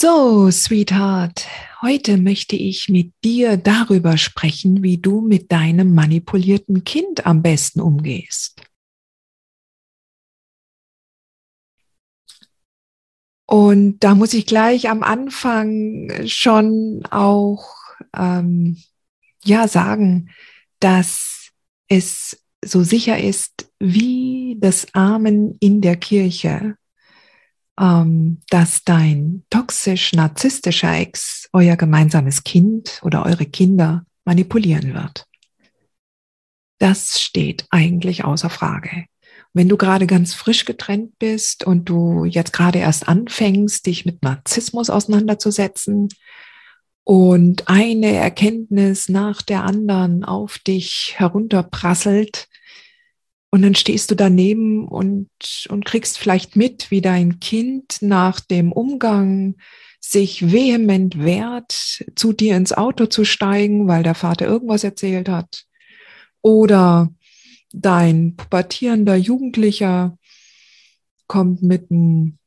So, Sweetheart, heute möchte ich mit dir darüber sprechen, wie du mit deinem manipulierten Kind am besten umgehst. Und da muss ich gleich am Anfang schon auch ähm, ja sagen, dass es so sicher ist wie das Amen in der Kirche, ähm, dass dein toxisch-narzisstischer Ex euer gemeinsames Kind oder eure Kinder manipulieren wird. Das steht eigentlich außer Frage. Wenn du gerade ganz frisch getrennt bist und du jetzt gerade erst anfängst, dich mit Narzissmus auseinanderzusetzen und eine Erkenntnis nach der anderen auf dich herunterprasselt, und dann stehst du daneben und, und kriegst vielleicht mit, wie dein Kind nach dem Umgang sich vehement wehrt, zu dir ins Auto zu steigen, weil der Vater irgendwas erzählt hat. Oder dein pubertierender Jugendlicher kommt mit einem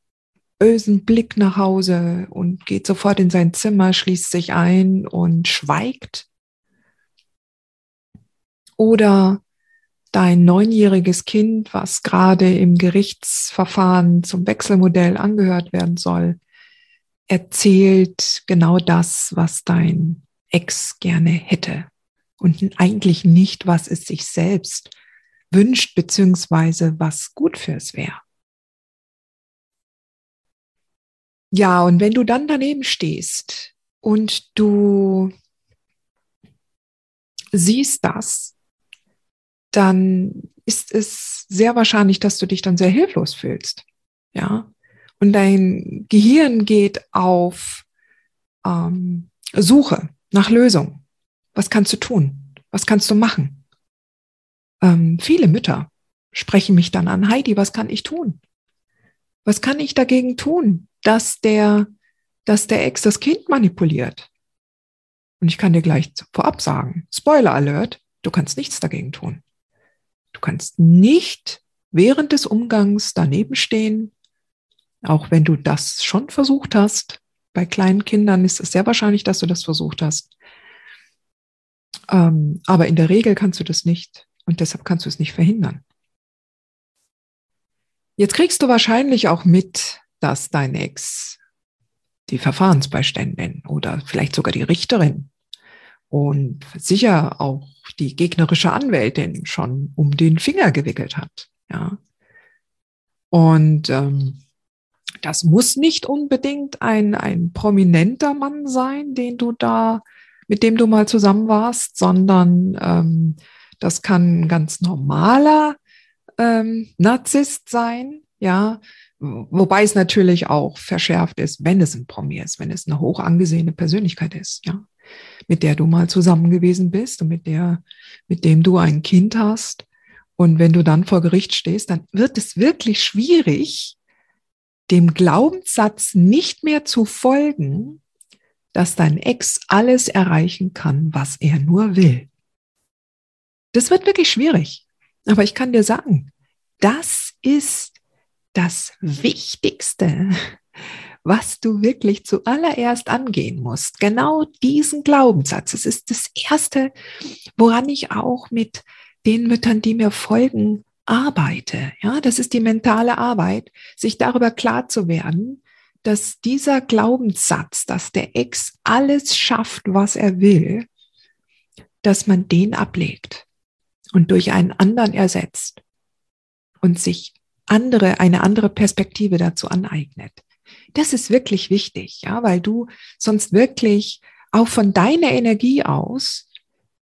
bösen Blick nach Hause und geht sofort in sein Zimmer, schließt sich ein und schweigt. Oder dein neunjähriges Kind, was gerade im Gerichtsverfahren zum Wechselmodell angehört werden soll, erzählt genau das, was dein Ex gerne hätte und eigentlich nicht, was es sich selbst wünscht, beziehungsweise was gut für es wäre. Ja, und wenn du dann daneben stehst und du siehst das dann ist es sehr wahrscheinlich, dass du dich dann sehr hilflos fühlst. Ja. Und dein Gehirn geht auf ähm, Suche nach Lösung. Was kannst du tun? Was kannst du machen? Ähm, viele Mütter sprechen mich dann an, Heidi, was kann ich tun? Was kann ich dagegen tun, dass der, dass der Ex das Kind manipuliert? Und ich kann dir gleich vorab sagen, Spoiler Alert, du kannst nichts dagegen tun. Du kannst nicht während des Umgangs daneben stehen, auch wenn du das schon versucht hast. Bei kleinen Kindern ist es sehr wahrscheinlich, dass du das versucht hast. Ähm, aber in der Regel kannst du das nicht und deshalb kannst du es nicht verhindern. Jetzt kriegst du wahrscheinlich auch mit, dass dein Ex die Verfahrensbeiständin oder vielleicht sogar die Richterin und sicher auch die gegnerische Anwältin schon um den Finger gewickelt hat. Ja. Und ähm, das muss nicht unbedingt ein, ein prominenter Mann sein, den du da, mit dem du mal zusammen warst, sondern ähm, das kann ein ganz normaler ähm, Narzisst sein, ja, wobei es natürlich auch verschärft ist, wenn es ein Promi ist, wenn es eine hoch angesehene Persönlichkeit ist, ja mit der du mal zusammen gewesen bist und mit der, mit dem du ein Kind hast. Und wenn du dann vor Gericht stehst, dann wird es wirklich schwierig, dem Glaubenssatz nicht mehr zu folgen, dass dein Ex alles erreichen kann, was er nur will. Das wird wirklich schwierig. Aber ich kann dir sagen, das ist das Wichtigste, was du wirklich zuallererst angehen musst. Genau diesen Glaubenssatz. Es ist das Erste, woran ich auch mit den Müttern, die mir folgen, arbeite. Ja, das ist die mentale Arbeit, sich darüber klar zu werden, dass dieser Glaubenssatz, dass der Ex alles schafft, was er will, dass man den ablegt und durch einen anderen ersetzt und sich andere, eine andere Perspektive dazu aneignet Das ist wirklich wichtig, ja, weil du sonst wirklich auch von deiner Energie aus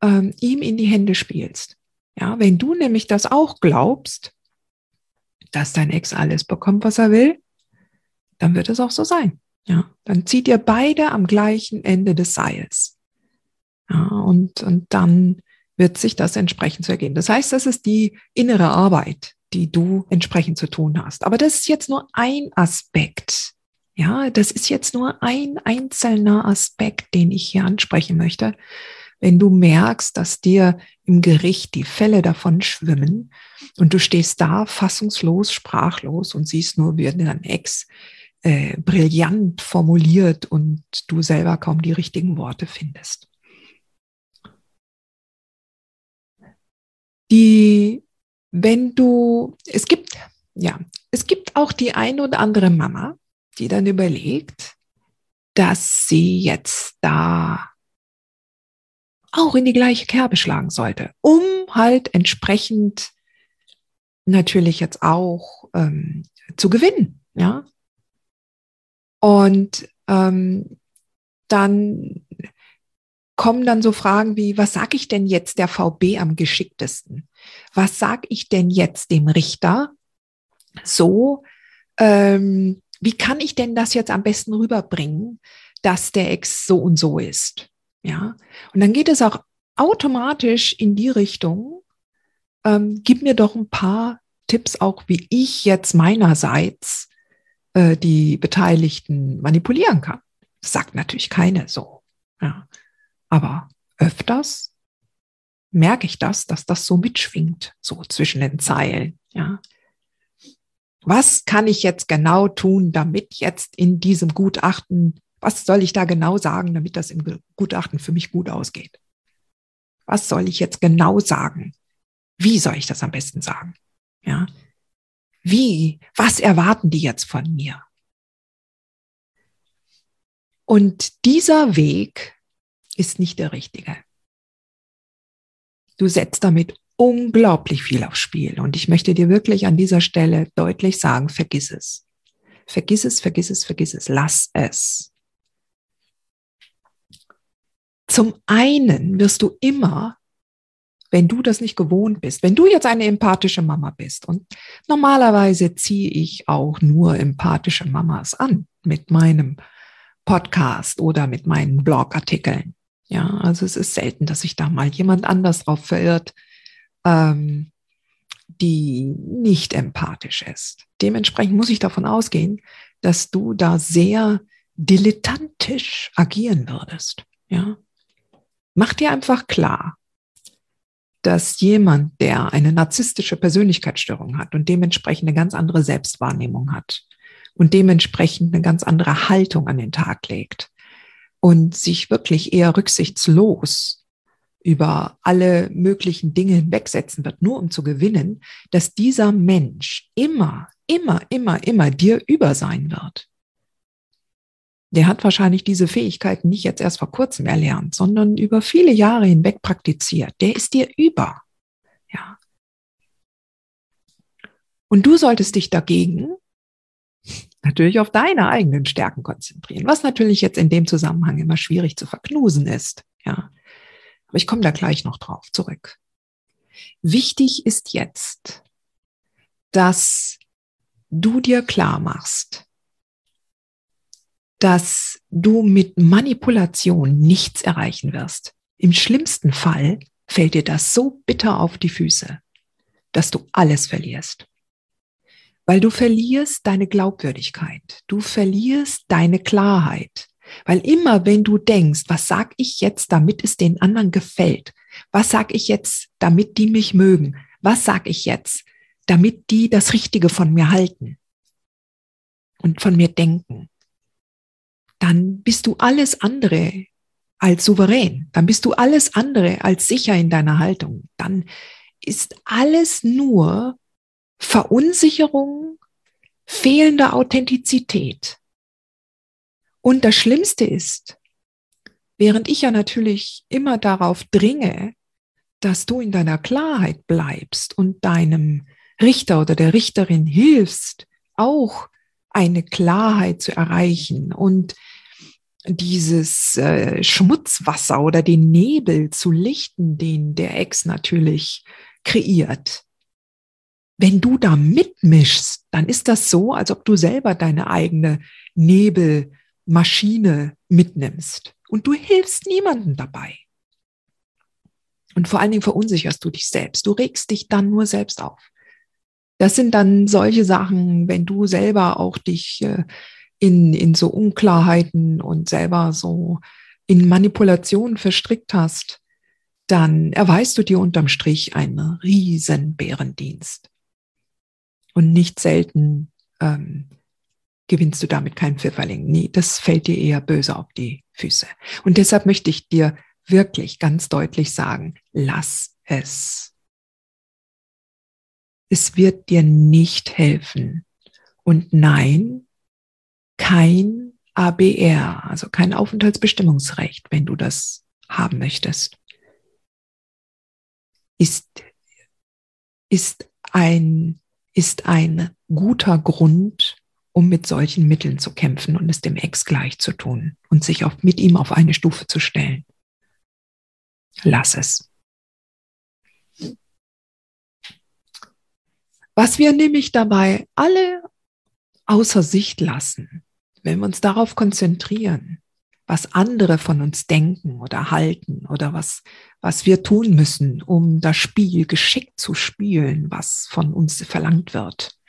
ähm, ihm in die Hände spielst. Ja, wenn du nämlich das auch glaubst, dass dein Ex alles bekommt, was er will, dann wird es auch so sein. Ja, dann zieht ihr beide am gleichen Ende des Seils. Ja, und, und dann wird sich das entsprechend zu ergehen. Das heißt, das ist die innere Arbeit, die du entsprechend zu tun hast. Aber das ist jetzt nur ein Aspekt. Ja, das ist jetzt nur ein einzelner Aspekt, den ich hier ansprechen möchte. Wenn du merkst, dass dir im Gericht die Fälle davon schwimmen und du stehst da fassungslos, sprachlos und siehst nur, wie dein Ex äh, brillant formuliert und du selber kaum die richtigen Worte findest. Die, wenn du, es gibt, ja, es gibt auch die eine oder andere Mama, die dann überlegt, dass sie jetzt da auch in die gleiche Kerbe schlagen sollte, um halt entsprechend natürlich jetzt auch ähm, zu gewinnen, ja. Und ähm, dann kommen dann so Fragen wie, was sage ich denn jetzt der VB am geschicktesten? Was sage ich denn jetzt dem Richter? So, ähm, wie kann ich denn das jetzt am besten rüberbringen, dass der Ex so und so ist? Ja, und dann geht es auch automatisch in die Richtung, ähm, gib mir doch ein paar Tipps auch, wie ich jetzt meinerseits äh, die Beteiligten manipulieren kann. Das sagt natürlich keine so. Ja. Aber öfters merke ich das, dass das so mitschwingt, so zwischen den Zeilen. Ja. Was kann ich jetzt genau tun, damit jetzt in diesem Gutachten, was soll ich da genau sagen, damit das im Gutachten für mich gut ausgeht? Was soll ich jetzt genau sagen? Wie soll ich das am besten sagen? Ja. Wie? Was erwarten die jetzt von mir? Und dieser Weg ist nicht der richtige. Du setzt damit unglaublich viel aufs Spiel. Und ich möchte dir wirklich an dieser Stelle deutlich sagen, vergiss es. Vergiss es, vergiss es, vergiss es. Lass es. Zum einen wirst du immer wenn du das nicht gewohnt bist, wenn du jetzt eine empathische Mama bist und normalerweise ziehe ich auch nur empathische Mamas an mit meinem Podcast oder mit meinen Blogartikeln. Ja, also es ist selten, dass sich da mal jemand anders drauf verirrt, ähm, die nicht empathisch ist. Dementsprechend muss ich davon ausgehen, dass du da sehr dilettantisch agieren würdest. Ja, mach dir einfach klar, dass jemand, der eine narzisstische Persönlichkeitsstörung hat und dementsprechend eine ganz andere Selbstwahrnehmung hat und dementsprechend eine ganz andere Haltung an den Tag legt und sich wirklich eher rücksichtslos über alle möglichen Dinge hinwegsetzen wird, nur um zu gewinnen, dass dieser Mensch immer, immer, immer, immer dir über sein wird der hat wahrscheinlich diese Fähigkeiten nicht jetzt erst vor kurzem erlernt, sondern über viele Jahre hinweg praktiziert. Der ist dir über. Ja. Und du solltest dich dagegen natürlich auf deine eigenen Stärken konzentrieren, was natürlich jetzt in dem Zusammenhang immer schwierig zu verknusen ist. Ja. Aber ich komme da gleich noch drauf zurück. Wichtig ist jetzt, dass du dir klar machst, dass du mit Manipulation nichts erreichen wirst. Im schlimmsten Fall fällt dir das so bitter auf die Füße, dass du alles verlierst. Weil du verlierst deine Glaubwürdigkeit, du verlierst deine Klarheit. Weil immer, wenn du denkst, was sag ich jetzt, damit es den anderen gefällt? Was sag ich jetzt, damit die mich mögen? Was sag ich jetzt, damit die das Richtige von mir halten und von mir denken? dann bist du alles andere als souverän. Dann bist du alles andere als sicher in deiner Haltung. Dann ist alles nur Verunsicherung, fehlende Authentizität. Und das Schlimmste ist, während ich ja natürlich immer darauf dringe, dass du in deiner Klarheit bleibst und deinem Richter oder der Richterin hilfst, auch eine Klarheit zu erreichen und dieses äh, Schmutzwasser oder den Nebel zu lichten, den der Ex natürlich kreiert. Wenn du da mitmischst, dann ist das so, als ob du selber deine eigene Nebelmaschine mitnimmst und du hilfst niemandem dabei. Und vor allen Dingen verunsicherst du dich selbst. Du regst dich dann nur selbst auf. Das sind dann solche Sachen, wenn du selber auch dich äh, in, in so Unklarheiten und selber so in Manipulationen verstrickt hast, dann erweist du dir unterm Strich einen riesen Bärendienst. Und nicht selten ähm, gewinnst du damit keinen Pfifferling. Nee, das fällt dir eher böse auf die Füße. Und deshalb möchte ich dir wirklich ganz deutlich sagen, lass es. Es wird dir nicht helfen. Und nein, kein ABR, also kein Aufenthaltsbestimmungsrecht, wenn du das haben möchtest, ist, ist ein, ist ein guter Grund, um mit solchen Mitteln zu kämpfen und es dem Ex gleich zu tun und sich auf, mit ihm auf eine Stufe zu stellen. Lass es. Was wir nämlich dabei alle außer Sicht lassen, wenn wir uns darauf konzentrieren, was andere von uns denken oder halten oder was, was wir tun müssen, um das Spiel geschickt zu spielen, was von uns verlangt wird.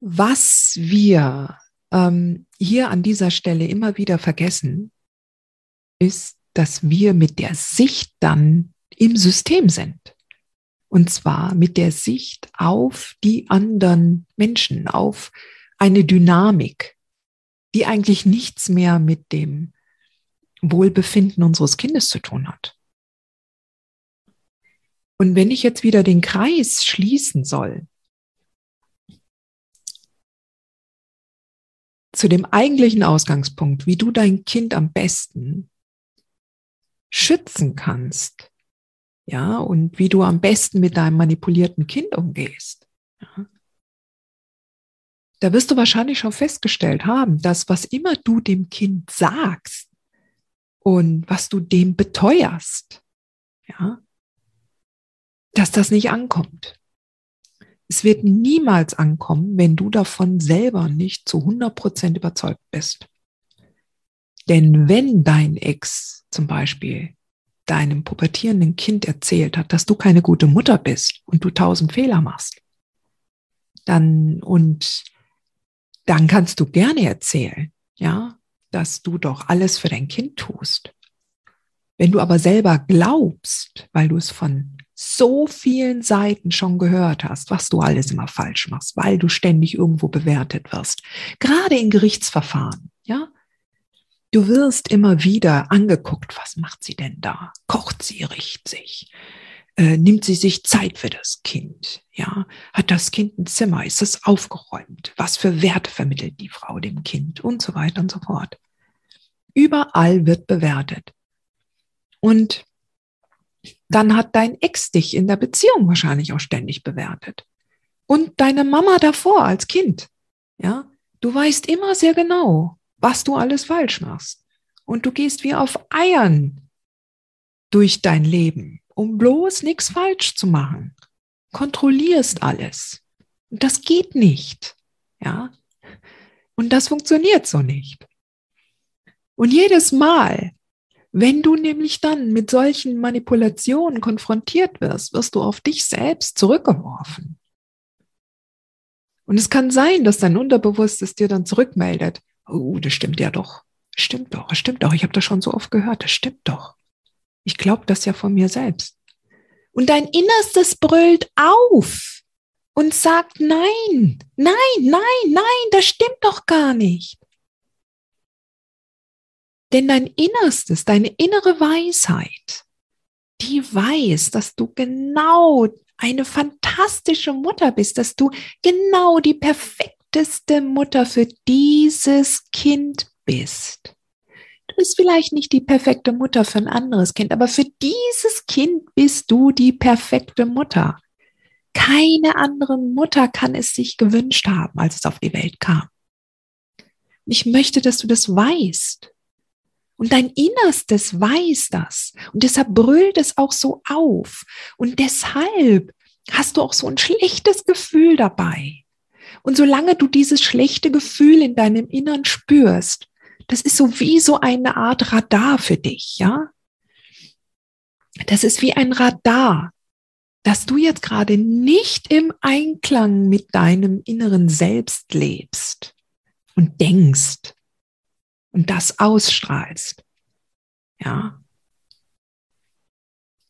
Was wir ähm, hier an dieser Stelle immer wieder vergessen, ist, dass wir mit der Sicht dann im System sind. Und zwar mit der Sicht auf die anderen Menschen, auf eine Dynamik, die eigentlich nichts mehr mit dem Wohlbefinden unseres Kindes zu tun hat. Und wenn ich jetzt wieder den Kreis schließen soll zu dem eigentlichen Ausgangspunkt, wie du dein Kind am besten schützen kannst, ja, und wie du am besten mit deinem manipulierten Kind umgehst, ja, da wirst du wahrscheinlich schon festgestellt haben, dass was immer du dem Kind sagst und was du dem beteuerst, ja, dass das nicht ankommt. Es wird niemals ankommen, wenn du davon selber nicht zu 100 Prozent überzeugt bist. Denn wenn dein Ex zum Beispiel deinem pubertierenden Kind erzählt hat, dass du keine gute Mutter bist und du tausend Fehler machst, dann und dann kannst du gerne erzählen, ja, dass du doch alles für dein Kind tust. Wenn du aber selber glaubst, weil du es von so vielen Seiten schon gehört hast, was du alles immer falsch machst, weil du ständig irgendwo bewertet wirst, gerade in Gerichtsverfahren, ja, du wirst immer wieder angeguckt, was macht sie denn da? Kocht sie, riecht sich? Äh, nimmt sie sich Zeit für das Kind? Ja, hat das Kind ein Zimmer? Ist es aufgeräumt? Was für Werte vermittelt die Frau dem Kind? Und so weiter und so fort. Überall wird bewertet. Und dann hat dein Ex dich in der Beziehung wahrscheinlich auch ständig bewertet. Und deine Mama davor als Kind. Ja, du weißt immer sehr genau, was du alles falsch machst. Und du gehst wie auf Eiern durch dein Leben um bloß nichts falsch zu machen. Kontrollierst alles. Und das geht nicht. Ja. Und das funktioniert so nicht. Und jedes Mal, wenn du nämlich dann mit solchen Manipulationen konfrontiert wirst, wirst du auf dich selbst zurückgeworfen. Und es kann sein, dass dein Unterbewusstes dir dann zurückmeldet, oh, das stimmt ja doch. Stimmt doch, stimmt doch. Ich habe das schon so oft gehört. Das stimmt doch. Ich glaube das ja von mir selbst. Und dein Innerstes brüllt auf und sagt, nein, nein, nein, nein, das stimmt doch gar nicht. Denn dein Innerstes, deine innere Weisheit, die weiß, dass du genau eine fantastische Mutter bist, dass du genau die perfekteste Mutter für dieses Kind bist. Du bist vielleicht nicht die perfekte Mutter für ein anderes Kind, aber für dieses Kind bist du die perfekte Mutter. Keine andere Mutter kann es sich gewünscht haben, als es auf die Welt kam. Ich möchte, dass du das weißt. Und dein Innerstes weiß das. Und deshalb brüllt es auch so auf. Und deshalb hast du auch so ein schlechtes Gefühl dabei. Und solange du dieses schlechte Gefühl in deinem Innern spürst, das ist so wie so eine Art Radar für dich, ja? Das ist wie ein Radar, dass du jetzt gerade nicht im Einklang mit deinem inneren Selbst lebst und denkst und das ausstrahlst. Ja.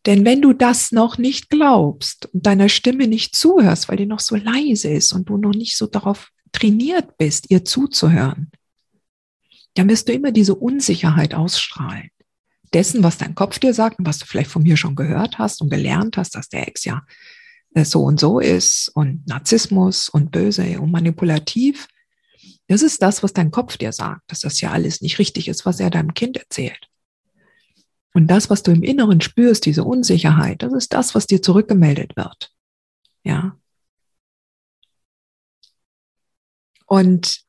Denn wenn du das noch nicht glaubst und deiner Stimme nicht zuhörst, weil die noch so leise ist und du noch nicht so darauf trainiert bist, ihr zuzuhören, dann wirst du immer diese Unsicherheit ausstrahlen. Dessen, was dein Kopf dir sagt und was du vielleicht von mir schon gehört hast und gelernt hast, dass der Ex ja äh, so und so ist und Narzissmus und böse und manipulativ. Das ist das, was dein Kopf dir sagt, dass das ja alles nicht richtig ist, was er deinem Kind erzählt. Und das, was du im Inneren spürst, diese Unsicherheit, das ist das, was dir zurückgemeldet wird. Ja. Und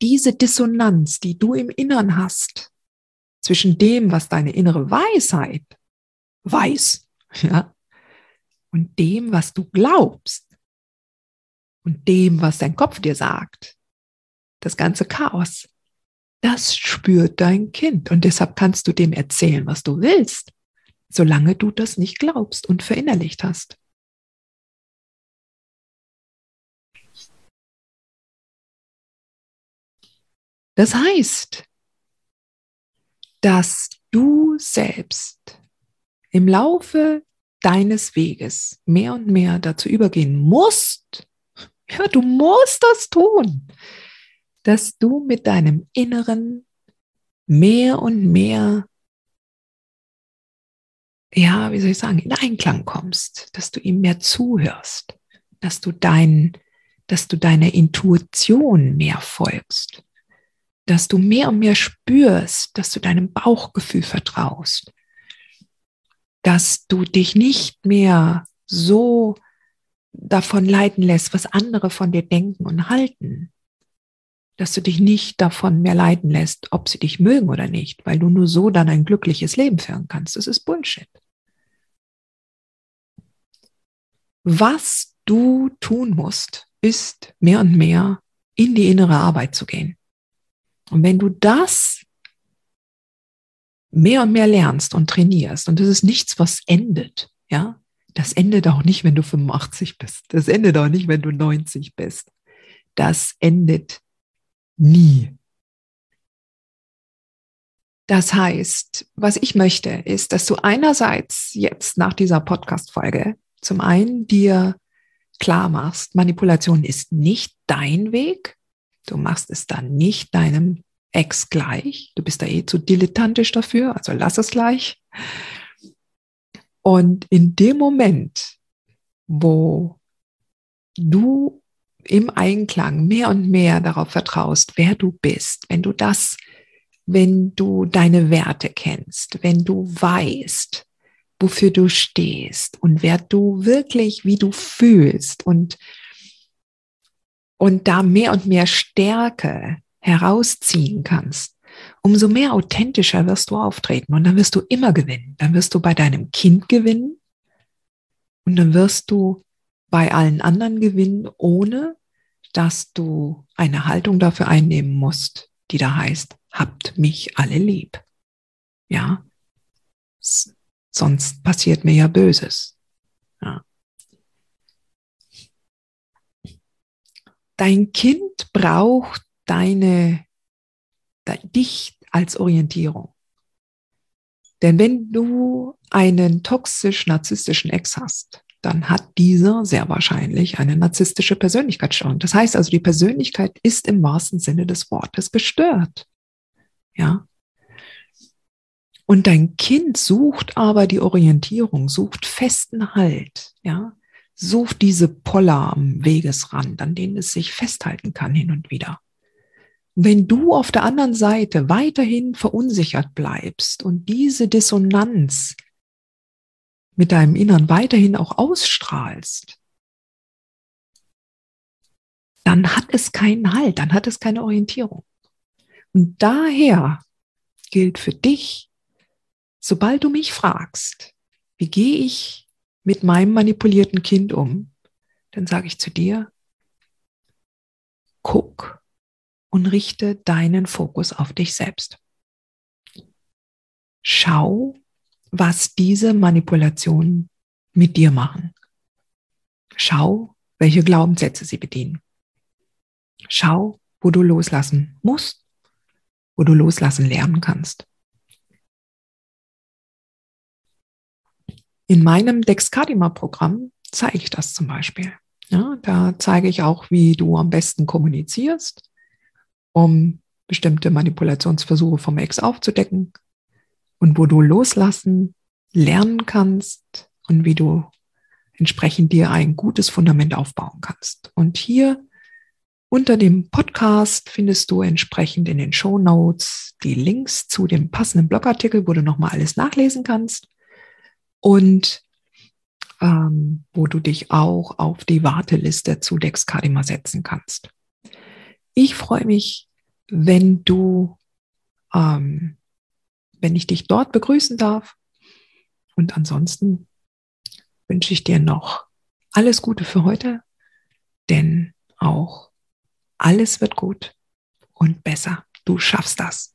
diese Dissonanz, die du im Inneren hast, zwischen dem, was deine innere Weisheit weiß, ja, und dem, was du glaubst, und dem, was dein Kopf dir sagt, das ganze Chaos, das spürt dein Kind. Und deshalb kannst du dem erzählen, was du willst, solange du das nicht glaubst und verinnerlicht hast. Das heißt, dass du selbst im Laufe deines Weges mehr und mehr dazu übergehen musst, ja, du musst das tun, dass du mit deinem Inneren mehr und mehr, ja, wie soll ich sagen, in Einklang kommst, dass du ihm mehr zuhörst, dass du dein, dass du deiner Intuition mehr folgst, dass du mehr und mehr spürst, dass du deinem Bauchgefühl vertraust, dass du dich nicht mehr so davon leiten lässt, was andere von dir denken und halten, dass du dich nicht davon mehr leiten lässt, ob sie dich mögen oder nicht, weil du nur so dann ein glückliches Leben führen kannst. Das ist Bullshit. Was du tun musst, ist mehr und mehr in die innere Arbeit zu gehen. Und wenn du das mehr und mehr lernst und trainierst, und das ist nichts, was endet, ja, das endet auch nicht, wenn du 85 bist. Das endet auch nicht, wenn du 90 bist. Das endet nie. Das heißt, was ich möchte, ist, dass du einerseits jetzt nach dieser Podcast-Folge zum einen dir klar machst, Manipulation ist nicht dein Weg, Du machst es dann nicht deinem Ex gleich. Du bist da eh zu dilettantisch dafür, also lass es gleich. Und in dem Moment, wo du im Einklang mehr und mehr darauf vertraust, wer du bist, wenn du das, wenn du deine Werte kennst, wenn du weißt, wofür du stehst und wer du wirklich, wie du fühlst und und da mehr und mehr Stärke herausziehen kannst, umso mehr authentischer wirst du auftreten und dann wirst du immer gewinnen. Dann wirst du bei deinem Kind gewinnen und dann wirst du bei allen anderen gewinnen, ohne dass du eine Haltung dafür einnehmen musst, die da heißt, habt mich alle lieb. Ja, sonst passiert mir ja Böses. Ja. Dein Kind braucht deine, dich als Orientierung. Denn wenn du einen toxisch-narzisstischen Ex hast, dann hat dieser sehr wahrscheinlich eine narzisstische Persönlichkeitsstörung. Das heißt also, die Persönlichkeit ist im wahrsten Sinne des Wortes gestört. Ja. Und dein Kind sucht aber die Orientierung, sucht festen Halt. Ja. Such diese Poller am Wegesrand, an denen es sich festhalten kann hin und wieder. Wenn du auf der anderen Seite weiterhin verunsichert bleibst und diese Dissonanz mit deinem Innern weiterhin auch ausstrahlst, dann hat es keinen Halt, dann hat es keine Orientierung. Und daher gilt für dich, sobald du mich fragst, wie gehe ich mit meinem manipulierten Kind um, dann sage ich zu dir, guck und richte deinen Fokus auf dich selbst. Schau, was diese Manipulationen mit dir machen. Schau, welche Glaubenssätze sie bedienen. Schau, wo du loslassen musst, wo du loslassen lernen kannst. In meinem Dexcadima-Programm zeige ich das zum Beispiel. Ja, da zeige ich auch, wie du am besten kommunizierst, um bestimmte Manipulationsversuche vom Ex aufzudecken und wo du loslassen lernen kannst und wie du entsprechend dir ein gutes Fundament aufbauen kannst. Und hier unter dem Podcast findest du entsprechend in den Show Notes die Links zu dem passenden Blogartikel, wo du nochmal alles nachlesen kannst und ähm, wo du dich auch auf die Warteliste zu Dexcadima setzen kannst. Ich freue mich, wenn du, ähm, wenn ich dich dort begrüßen darf. Und ansonsten wünsche ich dir noch alles Gute für heute, denn auch alles wird gut und besser. Du schaffst das.